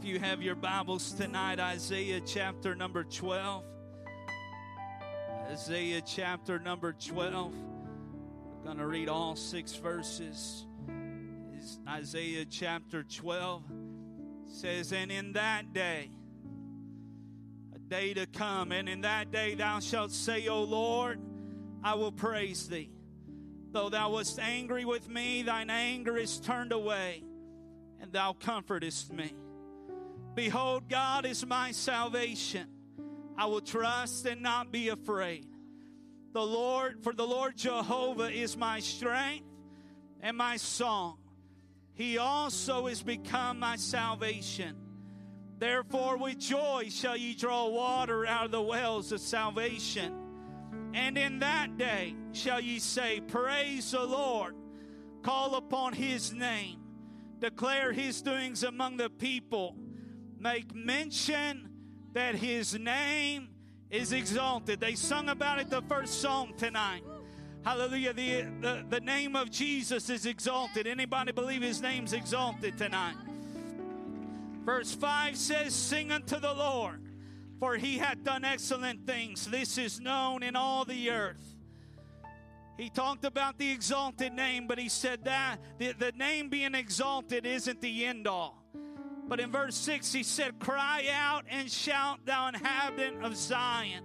if you have your Bibles tonight, Isaiah chapter number 12. Isaiah chapter number 12. We're going to read all six verses. Is Isaiah chapter 12 says, And in that day, a day to come, and in that day thou shalt say, O Lord, I will praise thee. Though thou wast angry with me, thine anger is turned away, and thou comfortest me. Behold, God is my salvation. I will trust and not be afraid. The Lord, for the Lord Jehovah is my strength and my song. He also is become my salvation. Therefore, with joy shall ye draw water out of the wells of salvation. And in that day shall ye say, Praise the Lord, call upon his name, declare his doings among the people make mention that his name is exalted. They sung about it the first song tonight. Hallelujah. The, the, the name of Jesus is exalted. Anybody believe his name's exalted tonight? Verse 5 says, Sing unto the Lord, for he hath done excellent things. This is known in all the earth. He talked about the exalted name, but he said that the, the name being exalted isn't the end all. But in verse 6, he said, Cry out and shout, thou inhabitant of Zion,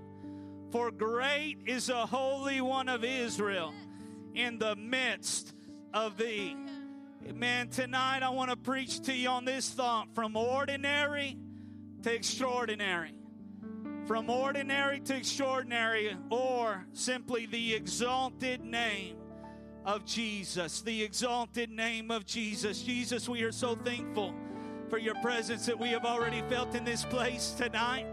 for great is the Holy One of Israel in the midst of thee. Amen. Tonight, I want to preach to you on this thought from ordinary to extraordinary. From ordinary to extraordinary, or simply the exalted name of Jesus. The exalted name of Jesus. Jesus, we are so thankful for your presence that we have already felt in this place tonight.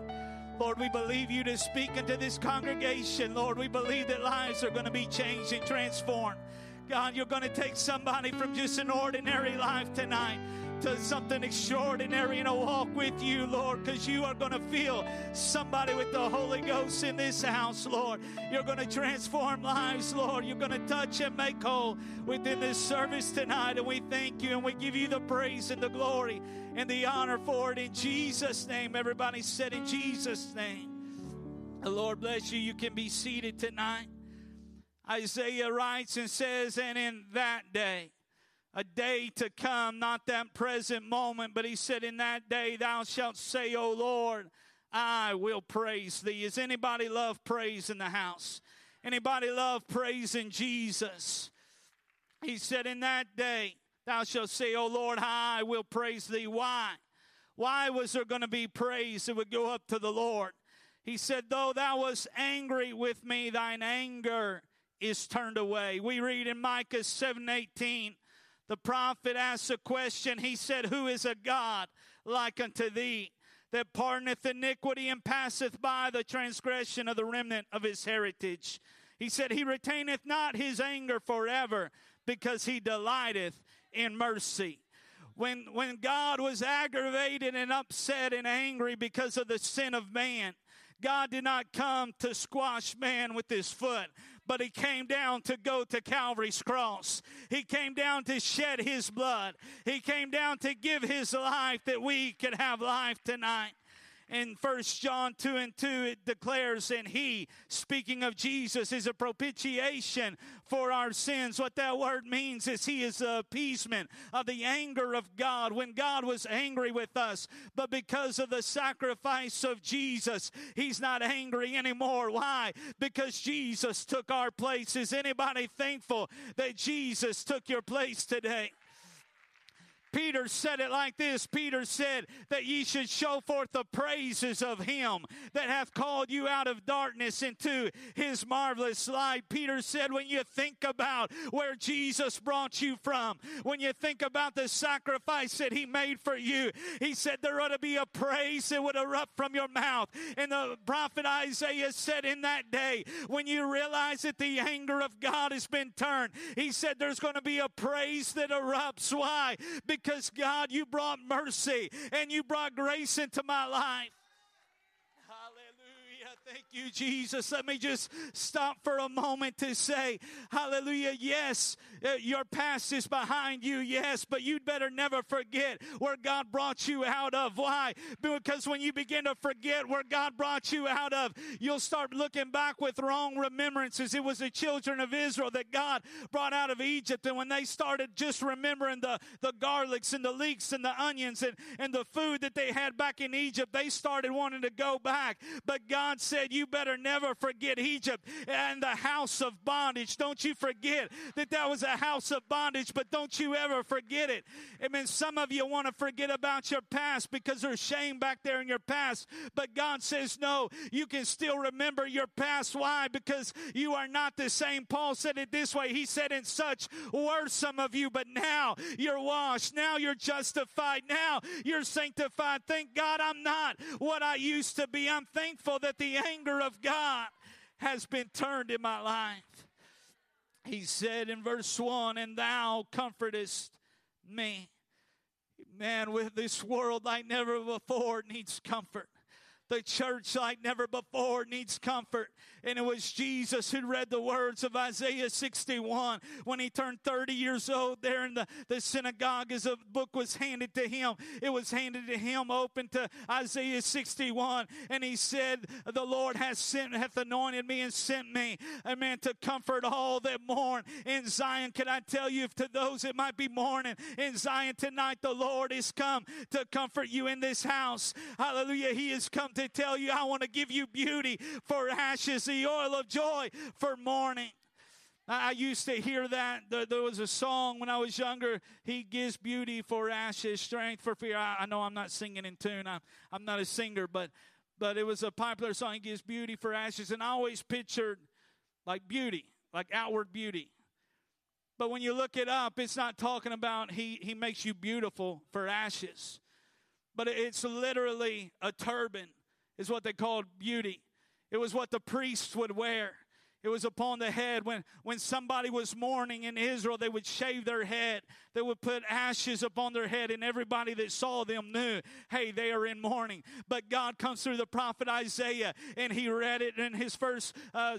Lord, we believe you to speak into this congregation. Lord, we believe that lives are going to be changed and transformed. God, you're going to take somebody from just an ordinary life tonight to something extraordinary in a walk with you, Lord, because you are going to feel somebody with the Holy Ghost in this house, Lord. You're going to transform lives, Lord. You're going to touch and make whole within this service tonight. And we thank you and we give you the praise and the glory and the honor for it in Jesus' name. Everybody said, In Jesus' name. The Lord bless you. You can be seated tonight. Isaiah writes and says, And in that day, a day to come, not that present moment, but he said, In that day thou shalt say, O Lord, I will praise thee. Is anybody love praise in the house? Anybody love praising Jesus? He said, In that day thou shalt say, O Lord, I will praise thee. Why? Why was there going to be praise that would go up to the Lord? He said, Though thou wast angry with me, thine anger is turned away. We read in Micah 7 18, the prophet asked a question. He said, Who is a God like unto thee that pardoneth iniquity and passeth by the transgression of the remnant of his heritage? He said, He retaineth not his anger forever because he delighteth in mercy. When, when God was aggravated and upset and angry because of the sin of man, God did not come to squash man with his foot, but he came down to go to Calvary's cross. He came down to shed his blood. He came down to give his life that we could have life tonight in First John 2 and 2, it declares, and he, speaking of Jesus, is a propitiation for our sins. What that word means is he is the appeasement of the anger of God when God was angry with us. But because of the sacrifice of Jesus, he's not angry anymore. Why? Because Jesus took our place. Is anybody thankful that Jesus took your place today? Peter said it like this Peter said that ye should show forth the praises of him that hath called you out of darkness into his marvelous light. Peter said, when you think about where Jesus brought you from, when you think about the sacrifice that he made for you, he said there ought to be a praise that would erupt from your mouth. And the prophet Isaiah said, in that day, when you realize that the anger of God has been turned, he said there's going to be a praise that erupts. Why? Because because God, you brought mercy and you brought grace into my life. Thank you, Jesus. Let me just stop for a moment to say, Hallelujah. Yes, uh, your past is behind you. Yes, but you'd better never forget where God brought you out of. Why? Because when you begin to forget where God brought you out of, you'll start looking back with wrong remembrances. It was the children of Israel that God brought out of Egypt. And when they started just remembering the, the garlics and the leeks and the onions and, and the food that they had back in Egypt, they started wanting to go back. But God said, You better never forget Egypt and the house of bondage. Don't you forget that that was a house of bondage, but don't you ever forget it. I mean, some of you want to forget about your past because there's shame back there in your past. But God says, No, you can still remember your past. Why? Because you are not the same. Paul said it this way He said, In such were some of you, but now you're washed. Now you're justified. Now you're sanctified. Thank God I'm not what I used to be. I'm thankful that the anger of God has been turned in my life. He said in verse 1 And thou comfortest me. Man, with this world like never before needs comfort. The church, like never before, needs comfort. And it was Jesus who read the words of Isaiah 61 when he turned 30 years old there in the, the synagogue as a book was handed to him. It was handed to him open to Isaiah 61. And he said, The Lord has sent, hath anointed me and sent me, amen, to comfort all that mourn in Zion. Can I tell you, to those that might be mourning in Zion tonight, the Lord is come to comfort you in this house. Hallelujah. He has come to tell you, I want to give you beauty for ashes, the oil oh, of joy for mourning. I used to hear that. There was a song when I was younger. He gives beauty for ashes, strength for fear. I know I'm not singing in tune. I'm not a singer, but but it was a popular song. He gives beauty for ashes, and I always pictured like beauty, like outward beauty. But when you look it up, it's not talking about he he makes you beautiful for ashes, but it's literally a turban is what they called beauty. It was what the priests would wear. It was upon the head. When, when somebody was mourning in Israel, they would shave their head. They would put ashes upon their head, and everybody that saw them knew, hey, they are in mourning. But God comes through the prophet Isaiah, and he read it in his first uh,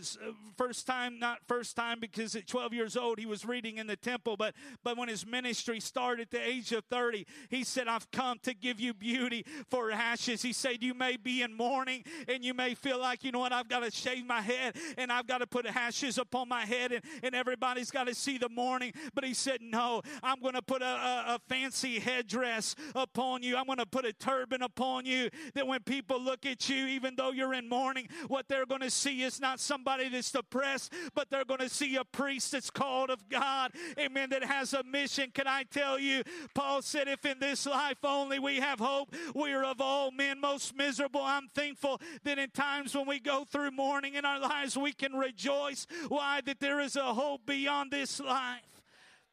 first time, not first time because at 12 years old he was reading in the temple, but but when his ministry started at the age of 30, he said, I've come to give you beauty for ashes. He said, You may be in mourning, and you may feel like, you know what, I've got to shave my head, and I've got to put ashes upon my head and, and everybody's got to see the mourning. But he said, No, I'm going to put a, a, a fancy headdress upon you. I'm going to put a turban upon you that when people look at you, even though you're in mourning, what they're going to see is not somebody that's depressed, but they're going to see a priest that's called of God. Amen. That has a mission. Can I tell you? Paul said, If in this life only we have hope, we are of all men most miserable. I'm thankful that in times when we go through mourning in our lives, we can rejoice rejoice. Why? That there is a hope beyond this life.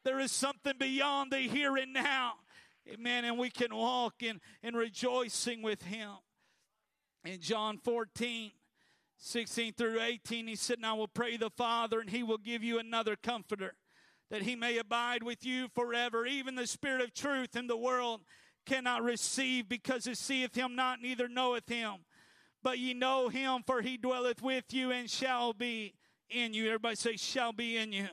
There is something beyond the here and now. Amen. And we can walk in, in rejoicing with Him. In John 14, 16 through 18, He said, Now I will pray the Father, and He will give you another comforter, that He may abide with you forever. Even the Spirit of truth in the world cannot receive because it seeth Him not, neither knoweth Him but ye know him, for he dwelleth with you and shall be in you. Everybody say, shall be in you.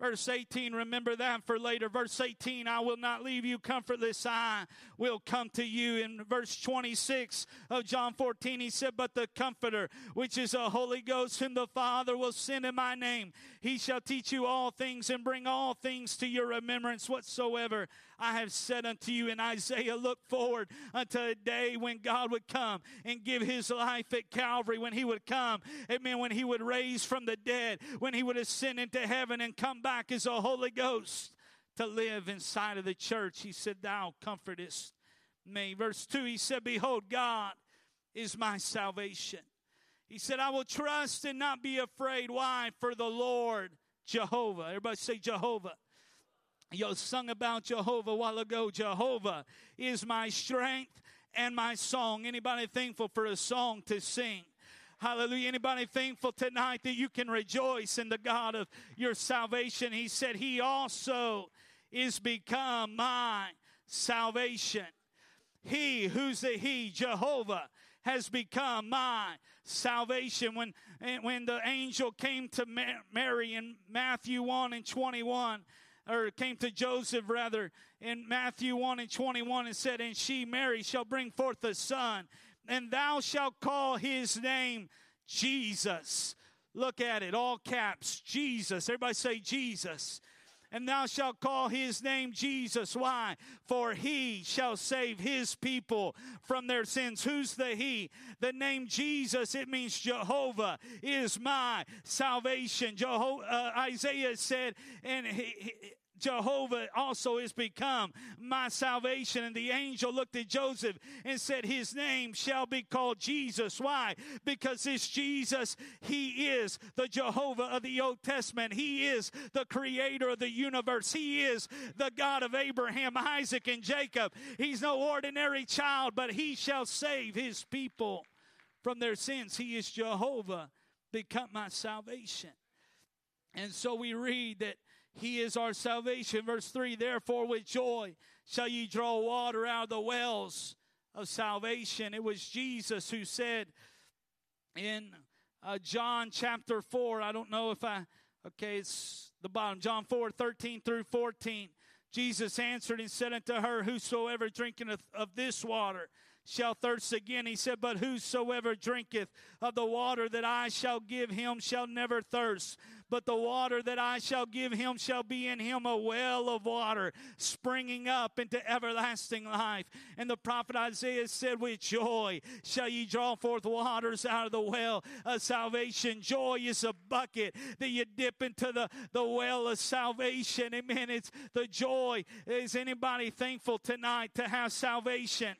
Verse 18, remember that for later. Verse 18, I will not leave you comfortless. I will come to you. In verse 26 of John 14, he said, But the Comforter, which is a Holy Ghost, whom the Father will send in my name, he shall teach you all things and bring all things to your remembrance whatsoever I have said unto you. in Isaiah look forward unto a day when God would come and give his life at Calvary, when he would come, amen, when he would raise from the dead, when he would ascend into heaven and come back as a Holy Ghost to live inside of the church. He said, Thou comfortest me. Verse 2, he said, Behold, God is my salvation. He said, I will trust and not be afraid. Why? For the Lord Jehovah. Everybody say Jehovah you sung about Jehovah a while ago. Jehovah is my strength and my song. Anybody thankful for a song to sing? Hallelujah. Anybody thankful tonight that you can rejoice in the God of your salvation? He said, He also is become my salvation. He, who's the He? Jehovah has become my salvation. When, eh, when the angel came to Mary in Matthew 1 and 21, or came to Joseph rather in Matthew 1 and 21 and said, And she, Mary, shall bring forth a son, and thou shalt call his name Jesus. Look at it, all caps, Jesus. Everybody say Jesus and thou shalt call his name Jesus. Why? For he shall save his people from their sins. Who's the he? The name Jesus, it means Jehovah is my salvation. Jehovah, uh, Isaiah said, and he, he Jehovah also is become my salvation. And the angel looked at Joseph and said, His name shall be called Jesus. Why? Because this Jesus, He is the Jehovah of the Old Testament. He is the creator of the universe. He is the God of Abraham, Isaac, and Jacob. He's no ordinary child, but He shall save His people from their sins. He is Jehovah, become my salvation. And so we read that he is our salvation. Verse 3 Therefore, with joy shall ye draw water out of the wells of salvation. It was Jesus who said in uh, John chapter 4, I don't know if I, okay, it's the bottom, John 4 13 through 14. Jesus answered and said unto her, Whosoever drinketh of this water shall thirst again. He said, But whosoever drinketh of the water that I shall give him shall never thirst. But the water that I shall give him shall be in him a well of water springing up into everlasting life. And the prophet Isaiah said, With joy shall ye draw forth waters out of the well of salvation. Joy is a bucket that you dip into the, the well of salvation. Amen. It's the joy. Is anybody thankful tonight to have salvation?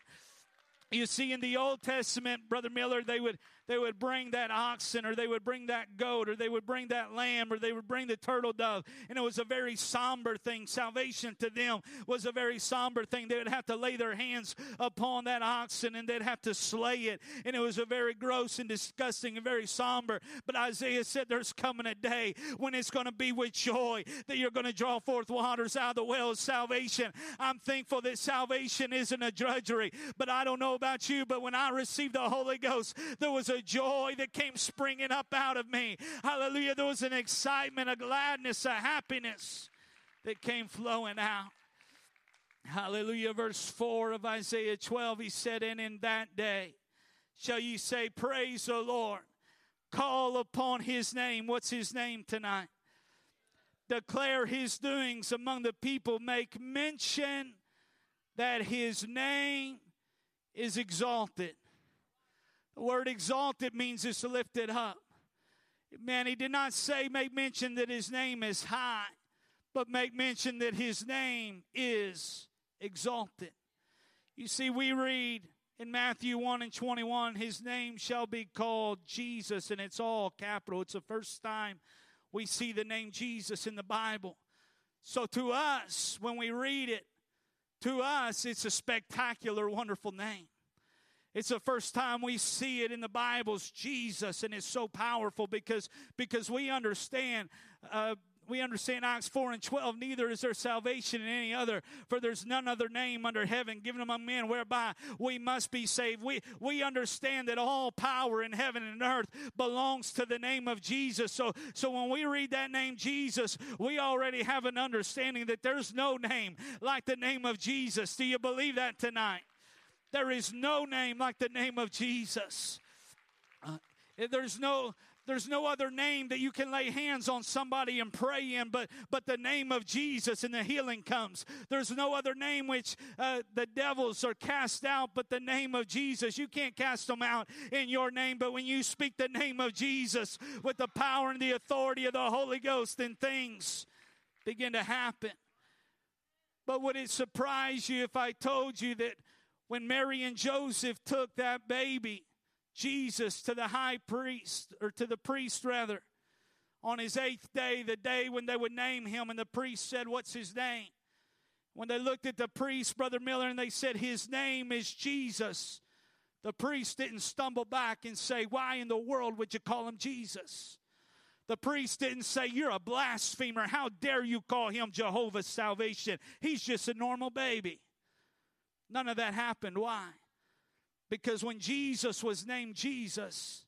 You see, in the Old Testament, Brother Miller, they would they would bring that oxen or they would bring that goat or they would bring that lamb or they would bring the turtle dove. And it was a very somber thing. Salvation to them was a very somber thing. They would have to lay their hands upon that oxen and they'd have to slay it. And it was a very gross and disgusting and very somber. But Isaiah said there's coming a day when it's going to be with joy that you're going to draw forth waters out of the well of salvation. I'm thankful that salvation isn't a drudgery. But I don't know about you, but when I received the Holy Ghost, there was a joy that came springing up out of me. Hallelujah. There was an excitement, a gladness, a happiness that came flowing out. Hallelujah. Verse 4 of Isaiah 12, he said, And in that day shall ye say, Praise the Lord. Call upon his name. What's his name tonight? Declare his doings among the people. Make mention that his name is exalted. The word exalted means it's lifted up. Man, he did not say, make mention that his name is high, but make mention that his name is exalted. You see, we read in Matthew 1 and 21, his name shall be called Jesus, and it's all capital. It's the first time we see the name Jesus in the Bible. So to us, when we read it, to us, it's a spectacular, wonderful name. It's the first time we see it in the Bible's Jesus, and it's so powerful because because we understand. Uh, we understand Acts 4 and 12, neither is there salvation in any other, for there's none other name under heaven given among men whereby we must be saved. We, we understand that all power in heaven and earth belongs to the name of Jesus. So, so when we read that name Jesus, we already have an understanding that there's no name like the name of Jesus. Do you believe that tonight? There is no name like the name of Jesus. Uh, there's no there's no other name that you can lay hands on somebody and pray in but but the name of jesus and the healing comes. There's no other name which uh, the devils are cast out but the name of jesus. You can't cast them out in your name but when you speak the name of jesus with the power and the authority of the holy ghost then things begin to happen. But would it surprise you if i told you that when Mary and Joseph took that baby, Jesus, to the high priest, or to the priest rather, on his eighth day, the day when they would name him, and the priest said, What's his name? When they looked at the priest, Brother Miller, and they said, His name is Jesus, the priest didn't stumble back and say, Why in the world would you call him Jesus? The priest didn't say, You're a blasphemer. How dare you call him Jehovah's salvation? He's just a normal baby. None of that happened. Why? Because when Jesus was named Jesus,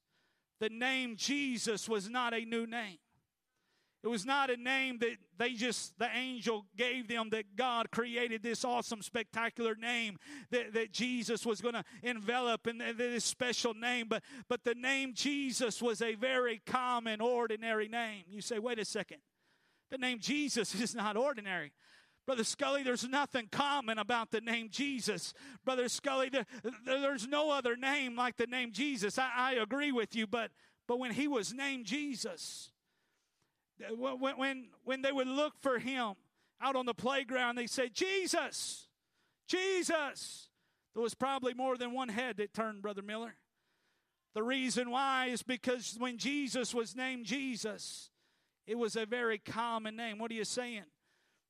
the name Jesus was not a new name. It was not a name that they just, the angel gave them, that God created this awesome, spectacular name that, that Jesus was going to envelop in this special name. But, but the name Jesus was a very common, ordinary name. You say, wait a second. The name Jesus is not ordinary. Brother Scully, there's nothing common about the name Jesus. Brother Scully, there's no other name like the name Jesus. I, I agree with you, but, but when he was named Jesus, when, when, when they would look for him out on the playground, they said, Jesus, Jesus. There was probably more than one head that turned, Brother Miller. The reason why is because when Jesus was named Jesus, it was a very common name. What are you saying?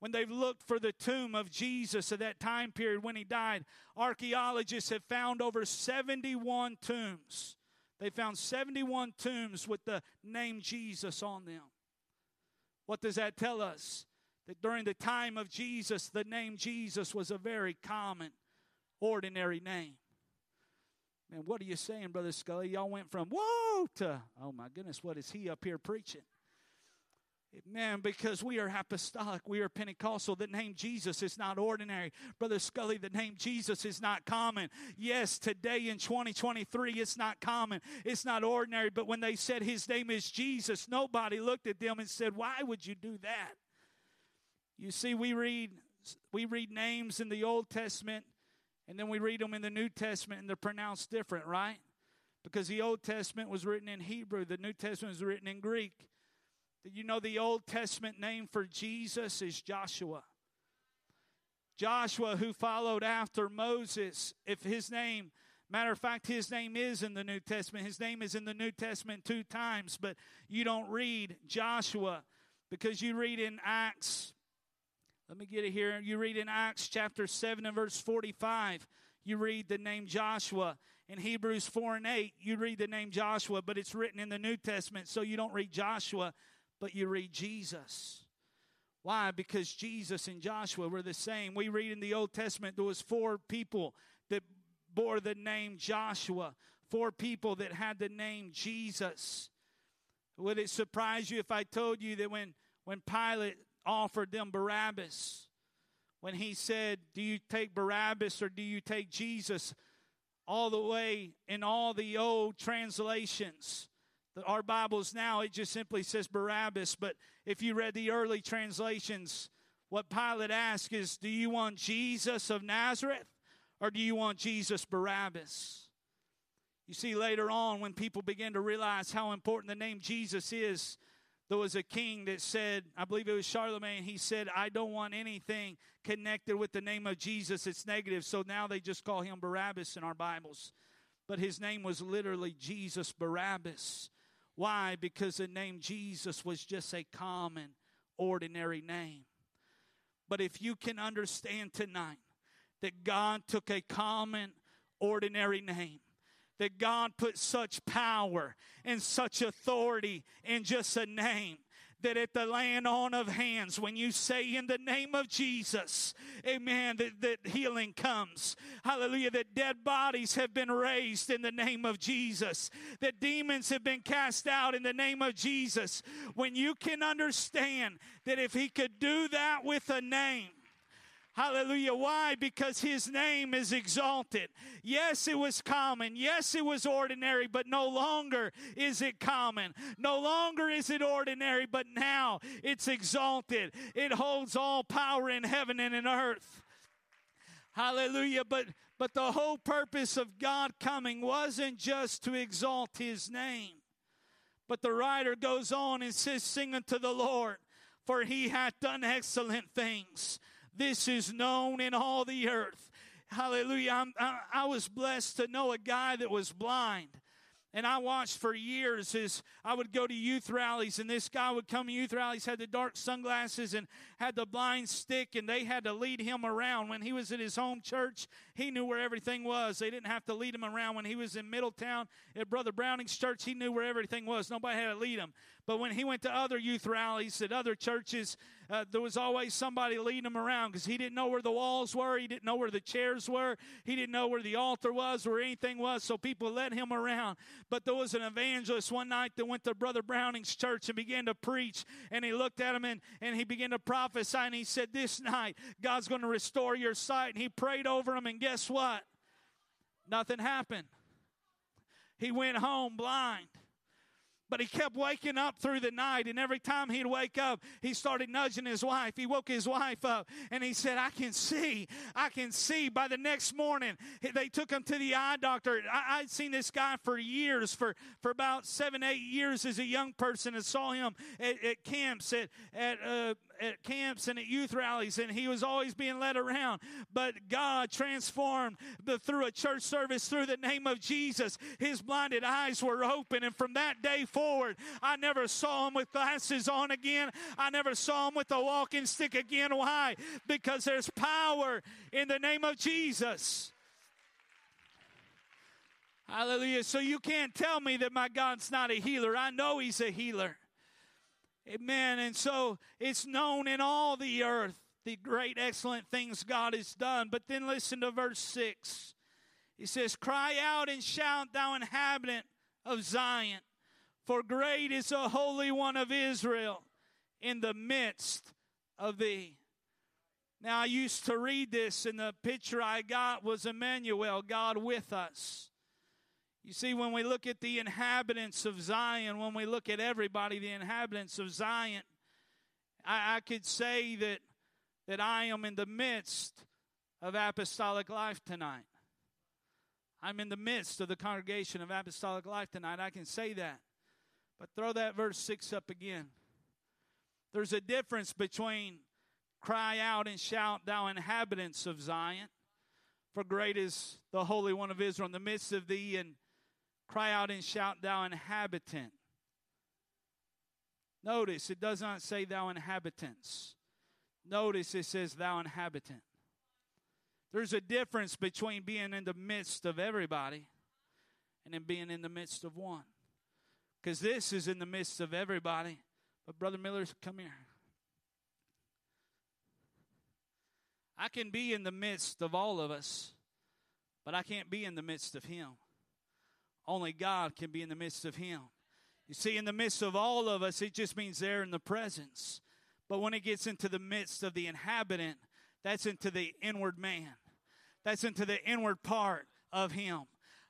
When they've looked for the tomb of Jesus at that time period when he died, archaeologists have found over 71 tombs. They found 71 tombs with the name Jesus on them. What does that tell us? That during the time of Jesus, the name Jesus was a very common, ordinary name. Man, what are you saying, Brother Scully? Y'all went from whoa to, oh my goodness, what is he up here preaching? Man, because we are apostolic, we are Pentecostal. The name Jesus is not ordinary. Brother Scully, the name Jesus is not common. Yes, today in 2023, it's not common. It's not ordinary. But when they said his name is Jesus, nobody looked at them and said, Why would you do that? You see, we read we read names in the Old Testament and then we read them in the New Testament and they're pronounced different, right? Because the Old Testament was written in Hebrew, the New Testament was written in Greek. Did you know the Old Testament name for Jesus is Joshua? Joshua, who followed after Moses, if his name, matter of fact, his name is in the New Testament. His name is in the New Testament two times, but you don't read Joshua because you read in Acts. Let me get it here. You read in Acts chapter 7 and verse 45, you read the name Joshua. In Hebrews 4 and 8, you read the name Joshua, but it's written in the New Testament, so you don't read Joshua but you read Jesus. Why? Because Jesus and Joshua were the same. We read in the Old Testament there was four people that bore the name Joshua, four people that had the name Jesus. Would it surprise you if I told you that when, when Pilate offered them Barabbas, when he said, Do you take Barabbas or do you take Jesus? All the way in all the old translations, our Bibles now, it just simply says Barabbas. But if you read the early translations, what Pilate asked is Do you want Jesus of Nazareth or do you want Jesus Barabbas? You see, later on, when people began to realize how important the name Jesus is, there was a king that said, I believe it was Charlemagne, he said, I don't want anything connected with the name of Jesus. It's negative. So now they just call him Barabbas in our Bibles. But his name was literally Jesus Barabbas. Why? Because the name Jesus was just a common, ordinary name. But if you can understand tonight that God took a common, ordinary name, that God put such power and such authority in just a name, that at the laying on of hands, when you say in the name of Jesus, amen, that, that healing comes. Hallelujah. That dead bodies have been raised in the name of Jesus, that demons have been cast out in the name of Jesus. When you can understand that if He could do that with a name, Hallelujah. Why? Because his name is exalted. Yes, it was common. Yes, it was ordinary, but no longer is it common. No longer is it ordinary, but now it's exalted. It holds all power in heaven and in earth. Hallelujah. But but the whole purpose of God coming wasn't just to exalt his name. But the writer goes on and says, Sing unto the Lord, for he hath done excellent things. This is known in all the earth. Hallelujah. I, I was blessed to know a guy that was blind. And I watched for years as I would go to youth rallies, and this guy would come to youth rallies, had the dark sunglasses and had the blind stick, and they had to lead him around. When he was at his home church, he knew where everything was. They didn't have to lead him around. When he was in Middletown at Brother Browning's church, he knew where everything was. Nobody had to lead him. But when he went to other youth rallies at other churches, uh, there was always somebody leading him around because he didn't know where the walls were. He didn't know where the chairs were. He didn't know where the altar was or anything was. So people led him around. But there was an evangelist one night that went to Brother Browning's church and began to preach. And he looked at him and, and he began to prophesy. And he said, This night, God's going to restore your sight. And he prayed over him. And guess what? Nothing happened. He went home blind. But he kept waking up through the night, and every time he'd wake up, he started nudging his wife. He woke his wife up, and he said, I can see. I can see. By the next morning, they took him to the eye doctor. I, would seen this guy for years, for, for about seven, eight years as a young person, and saw him at, at camps, at, at uh, at camps and at youth rallies, and he was always being led around. But God transformed the, through a church service through the name of Jesus. His blinded eyes were open, and from that day forward, I never saw him with glasses on again. I never saw him with a walking stick again. Why? Because there's power in the name of Jesus. Hallelujah. So you can't tell me that my God's not a healer. I know He's a healer. Amen. And so it's known in all the earth the great, excellent things God has done. But then listen to verse 6. He says, Cry out and shout, thou inhabitant of Zion, for great is the Holy One of Israel in the midst of thee. Now, I used to read this, and the picture I got was Emmanuel, God with us. You see, when we look at the inhabitants of Zion, when we look at everybody, the inhabitants of Zion, I, I could say that, that I am in the midst of apostolic life tonight. I'm in the midst of the congregation of apostolic life tonight. I can say that. But throw that verse 6 up again. There's a difference between cry out and shout, thou inhabitants of Zion, for great is the Holy One of Israel in the midst of thee, and Cry out and shout, thou inhabitant. Notice it does not say thou inhabitants. Notice it says thou inhabitant. There's a difference between being in the midst of everybody and then being in the midst of one. Because this is in the midst of everybody. But Brother Miller, come here. I can be in the midst of all of us, but I can't be in the midst of him. Only God can be in the midst of him. You see, in the midst of all of us, it just means there in the presence. But when it gets into the midst of the inhabitant, that's into the inward man. That's into the inward part of him.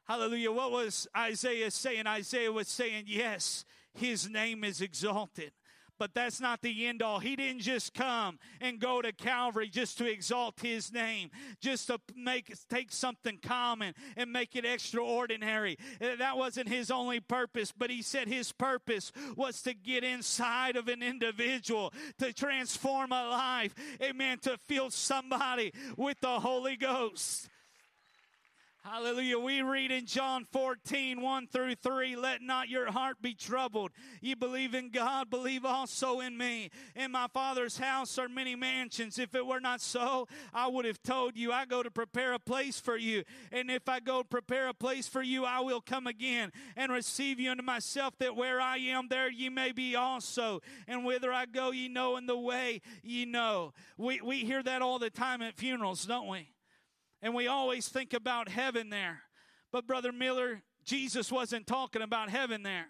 Hallelujah. What was Isaiah saying? Isaiah was saying, Yes, his name is exalted but that's not the end all. He didn't just come and go to Calvary just to exalt his name, just to make take something common and make it extraordinary. That wasn't his only purpose, but he said his purpose was to get inside of an individual, to transform a life. Amen. To fill somebody with the Holy Ghost. Hallelujah. We read in John 14, 1 through 3, let not your heart be troubled. You believe in God, believe also in me. In my Father's house are many mansions. If it were not so, I would have told you, I go to prepare a place for you. And if I go prepare a place for you, I will come again and receive you unto myself, that where I am, there ye may be also. And whither I go, ye know, and the way ye know. We, we hear that all the time at funerals, don't we? And we always think about heaven there. But, Brother Miller, Jesus wasn't talking about heaven there.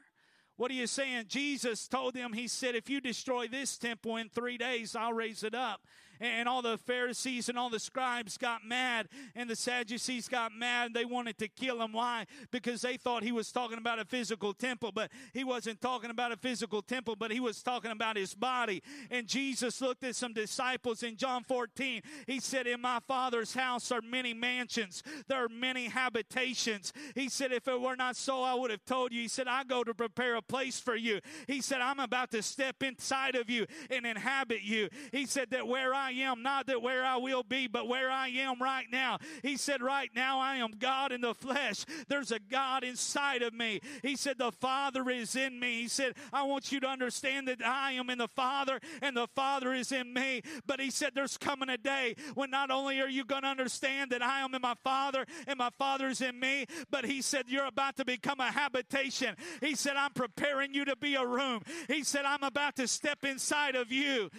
What are you saying? Jesus told them, He said, if you destroy this temple in three days, I'll raise it up and all the Pharisees and all the scribes got mad, and the Sadducees got mad. They wanted to kill him. Why? Because they thought he was talking about a physical temple, but he wasn't talking about a physical temple, but he was talking about his body. And Jesus looked at some disciples in John 14. He said, In my Father's house are many mansions, there are many habitations. He said, If it were not so, I would have told you. He said, I go to prepare a place for you. He said, I'm about to step inside of you and inhabit you. He said that where I I am, not that where I will be, but where I am right now. He said, Right now I am God in the flesh. There's a God inside of me. He said, The Father is in me. He said, I want you to understand that I am in the Father and the Father is in me. But he said, There's coming a day when not only are you going to understand that I am in my Father and my Father is in me, but he said, You're about to become a habitation. He said, I'm preparing you to be a room. He said, I'm about to step inside of you.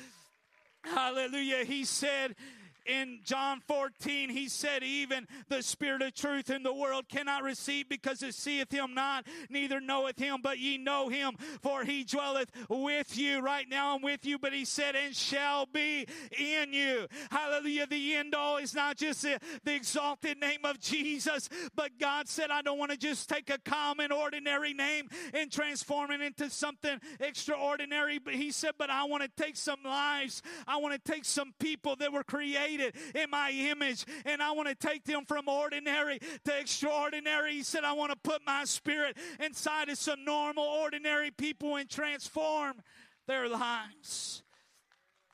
Hallelujah. He said, in John 14, he said, Even the Spirit of truth in the world cannot receive because it seeth him not, neither knoweth him, but ye know him, for he dwelleth with you. Right now I'm with you, but he said, And shall be in you. Hallelujah. The end all is not just the, the exalted name of Jesus, but God said, I don't want to just take a common, ordinary name and transform it into something extraordinary. But he said, But I want to take some lives, I want to take some people that were created created in my image, and I want to take them from ordinary to extraordinary. He said, I want to put my spirit inside of some normal, ordinary people and transform their lives.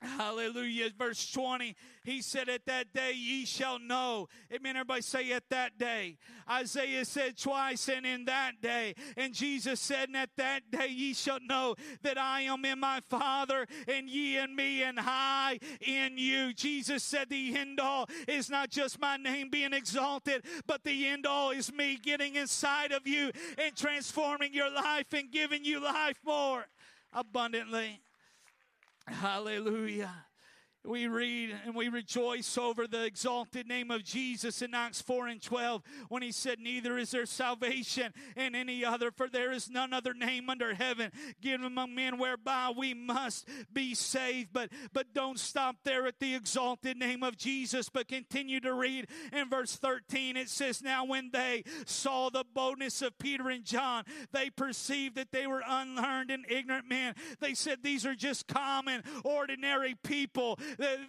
Hallelujah. Verse 20, he said, At that day ye shall know. Amen. Everybody say, At that day. Isaiah said twice, and in that day. And Jesus said, And at that day ye shall know that I am in my Father, and ye in me, and I in you. Jesus said, The end all is not just my name being exalted, but the end all is me getting inside of you and transforming your life and giving you life more abundantly. Hallelujah we read and we rejoice over the exalted name of Jesus in Acts 4 and 12 when he said, Neither is there salvation in any other, for there is none other name under heaven given among men whereby we must be saved. But, but don't stop there at the exalted name of Jesus, but continue to read in verse 13. It says, Now when they saw the boldness of Peter and John, they perceived that they were unlearned and ignorant men. They said, These are just common, ordinary people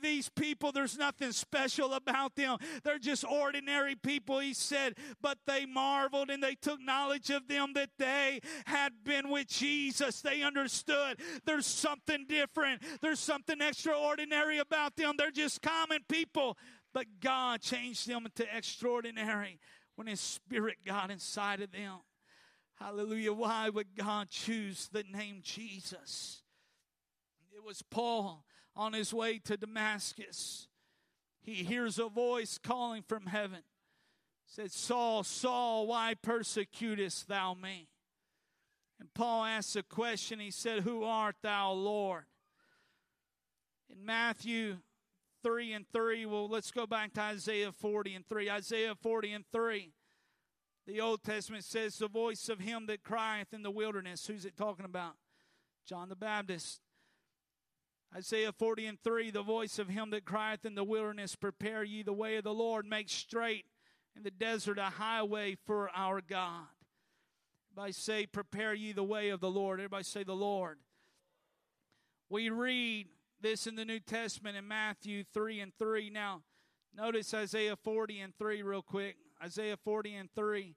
these people, there's nothing special about them. They're just ordinary people, he said. But they marveled and they took knowledge of them that they had been with Jesus. They understood there's something different, there's something extraordinary about them. They're just common people. But God changed them into extraordinary when His Spirit got inside of them. Hallelujah. Why would God choose the name Jesus? It was Paul on his way to Damascus, he hears a voice calling from heaven. Said, Saul, Saul, why persecutest thou me? And Paul asked a question. He said, Who art thou, Lord? In Matthew 3 and 3, well, let's go back to Isaiah 40 and 3. Isaiah 40 and 3. The Old Testament says, The voice of him that crieth in the wilderness. Who's it talking about? John the Baptist. Isaiah 40 and 3 The voice of him that crieth in the wilderness, Prepare ye the way of the Lord, make straight in the desert a highway for our God. Everybody say, Prepare ye the way of the Lord. Everybody say, The Lord. We read this in the New Testament in Matthew 3 and 3. Now, notice Isaiah 40 and 3 real quick. Isaiah 40 and 3.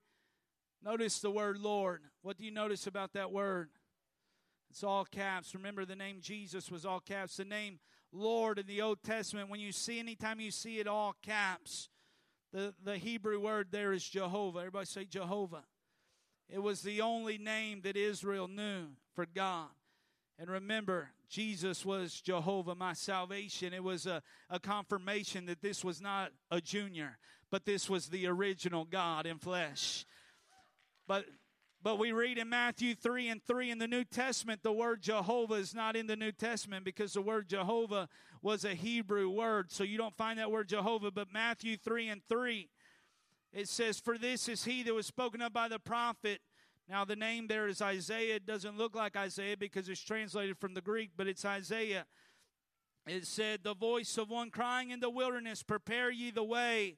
Notice the word Lord. What do you notice about that word? It's all caps. Remember, the name Jesus was all caps. The name Lord in the Old Testament, when you see, anytime you see it all caps, the, the Hebrew word there is Jehovah. Everybody say Jehovah. It was the only name that Israel knew for God. And remember, Jesus was Jehovah, my salvation. It was a, a confirmation that this was not a junior, but this was the original God in flesh. But but we read in Matthew 3 and 3 in the New Testament, the word Jehovah is not in the New Testament because the word Jehovah was a Hebrew word. So you don't find that word Jehovah. But Matthew 3 and 3, it says, For this is he that was spoken of by the prophet. Now the name there is Isaiah. It doesn't look like Isaiah because it's translated from the Greek, but it's Isaiah. It said, The voice of one crying in the wilderness, Prepare ye the way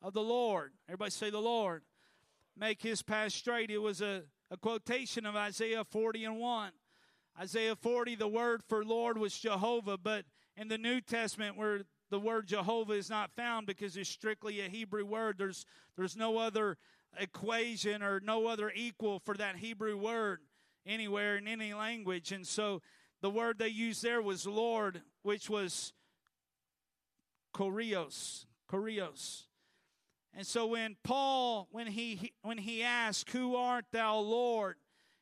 of the Lord. Everybody say, The Lord make his path straight. It was a, a quotation of Isaiah 40 and 1. Isaiah 40, the word for Lord was Jehovah, but in the New Testament, where the word Jehovah is not found because it's strictly a Hebrew word, there's, there's no other equation or no other equal for that Hebrew word anywhere in any language. And so the word they used there was Lord, which was Kurios. Kurios. And so when Paul, when he when he asks, "Who art thou, Lord?"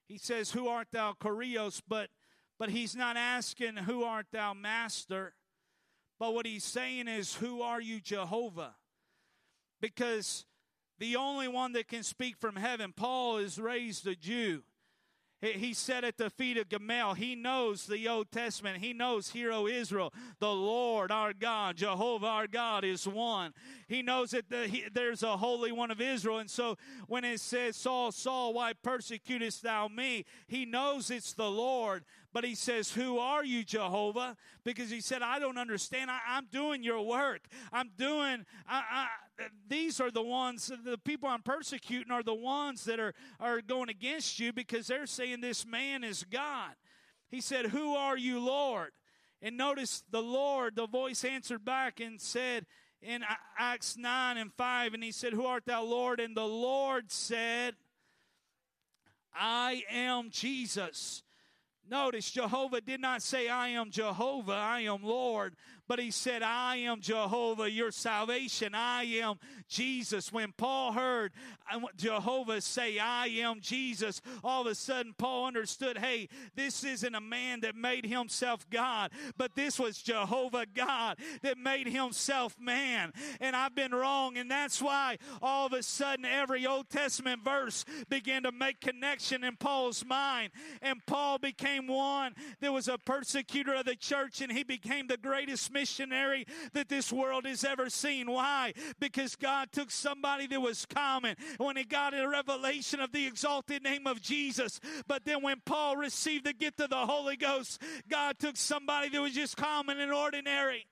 he says, "Who art thou, Kurios?" But but he's not asking, "Who art thou, Master?" But what he's saying is, "Who are you, Jehovah?" Because the only one that can speak from heaven, Paul is raised a Jew. He said at the feet of Gamaliel, he knows the Old Testament. He knows, Hear, O Israel, the Lord our God, Jehovah our God is one. He knows that the, he, there's a Holy One of Israel. And so when it says, Saul, Saul, why persecutest thou me? He knows it's the Lord. But he says, Who are you, Jehovah? Because he said, I don't understand. I, am doing your work. I'm doing, I, I, these are the ones, the people I'm persecuting are the ones that are, are going against you because they're saying this man is God. He said, Who are you, Lord? And notice the Lord, the voice answered back and said in Acts 9 and 5, and he said, Who art thou, Lord? And the Lord said, I am Jesus Notice Jehovah did not say, I am Jehovah, I am Lord, but he said, I am Jehovah, your salvation. I am Jesus. When Paul heard Jehovah say, I am Jesus, all of a sudden Paul understood, hey, this isn't a man that made himself God, but this was Jehovah God that made himself man. And I've been wrong. And that's why all of a sudden every Old Testament verse began to make connection in Paul's mind. And Paul became one that was a persecutor of the church, and he became the greatest missionary that this world has ever seen. Why? Because God took somebody that was common when he got a revelation of the exalted name of Jesus. But then when Paul received the gift of the Holy Ghost, God took somebody that was just common and ordinary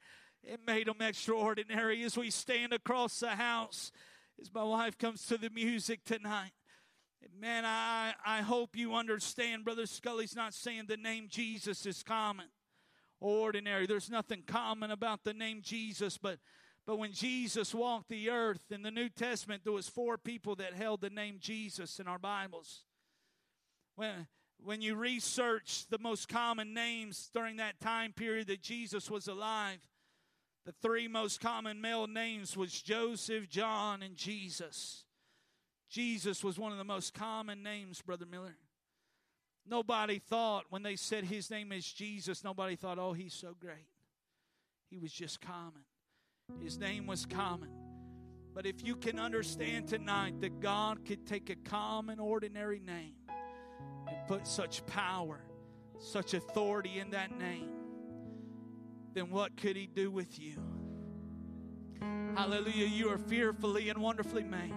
and made them extraordinary as we stand across the house as my wife comes to the music tonight. Man, I, I hope you understand. Brother Scully's not saying the name Jesus is common ordinary. There's nothing common about the name Jesus, but but when Jesus walked the earth in the New Testament, there was four people that held the name Jesus in our Bibles. When when you research the most common names during that time period that Jesus was alive, the three most common male names was Joseph, John, and Jesus. Jesus was one of the most common names, Brother Miller. Nobody thought when they said his name is Jesus, nobody thought, oh, he's so great. He was just common. His name was common. But if you can understand tonight that God could take a common, ordinary name and put such power, such authority in that name, then what could He do with you? Hallelujah. You are fearfully and wonderfully made.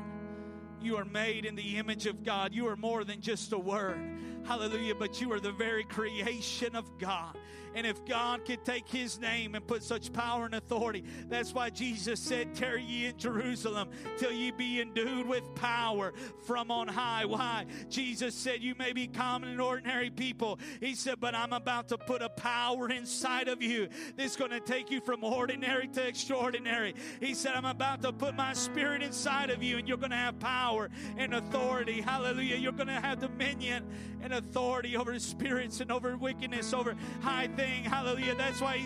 You are made in the image of God. You are more than just a word. Hallelujah. But you are the very creation of God. And if God could take his name and put such power and authority, that's why Jesus said, Tarry ye in Jerusalem till ye be endued with power from on high. Why? Jesus said, You may be common and ordinary people. He said, But I'm about to put a power inside of you that's going to take you from ordinary to extraordinary. He said, I'm about to put my spirit inside of you, and you're going to have power and authority. Hallelujah. You're going to have dominion and authority over spirits and over wickedness, over high thing. Hallelujah. That's why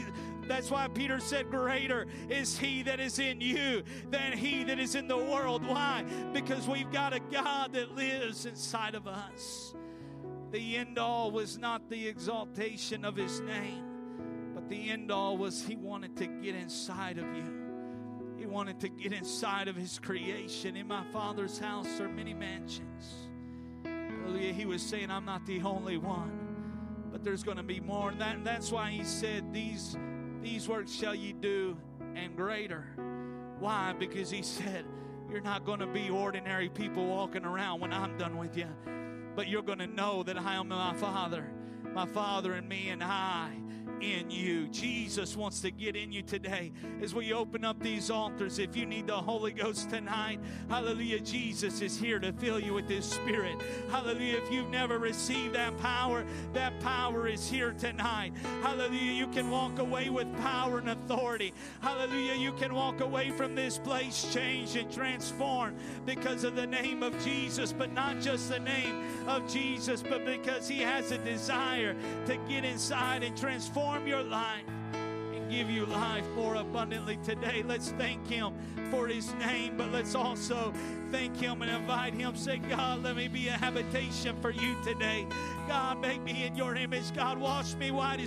that's why Peter said, Greater is he that is in you than he that is in the world. Why? Because we've got a God that lives inside of us. The end all was not the exaltation of his name, but the end all was he wanted to get inside of you. He wanted to get inside of his creation. In my Father's house are many mansions. Hallelujah. He was saying, I'm not the only one but there's going to be more. And that, that's why he said, These, these works shall ye do, and greater. Why? Because he said, You're not going to be ordinary people walking around when I'm done with you, but you're going to know that I am my Father, my Father and me, and I in you. Jesus wants to get in you today as we open up these altars. If you need the Holy Ghost tonight, hallelujah, Jesus is here to fill you with His Spirit. Hallelujah. If you've never received that power, that power is here tonight. Hallelujah. You can walk away with power and authority. Hallelujah. You can walk away from this place changed and transformed because of the name of Jesus, but not just the name of Jesus, but because He has a desire to get inside and transform transform your life and give you life more abundantly today. Let's thank Him for His name, but let's also thank Him and invite Him. Say, God, let me be a habitation for you today. God, make me in your image. God, wash me white as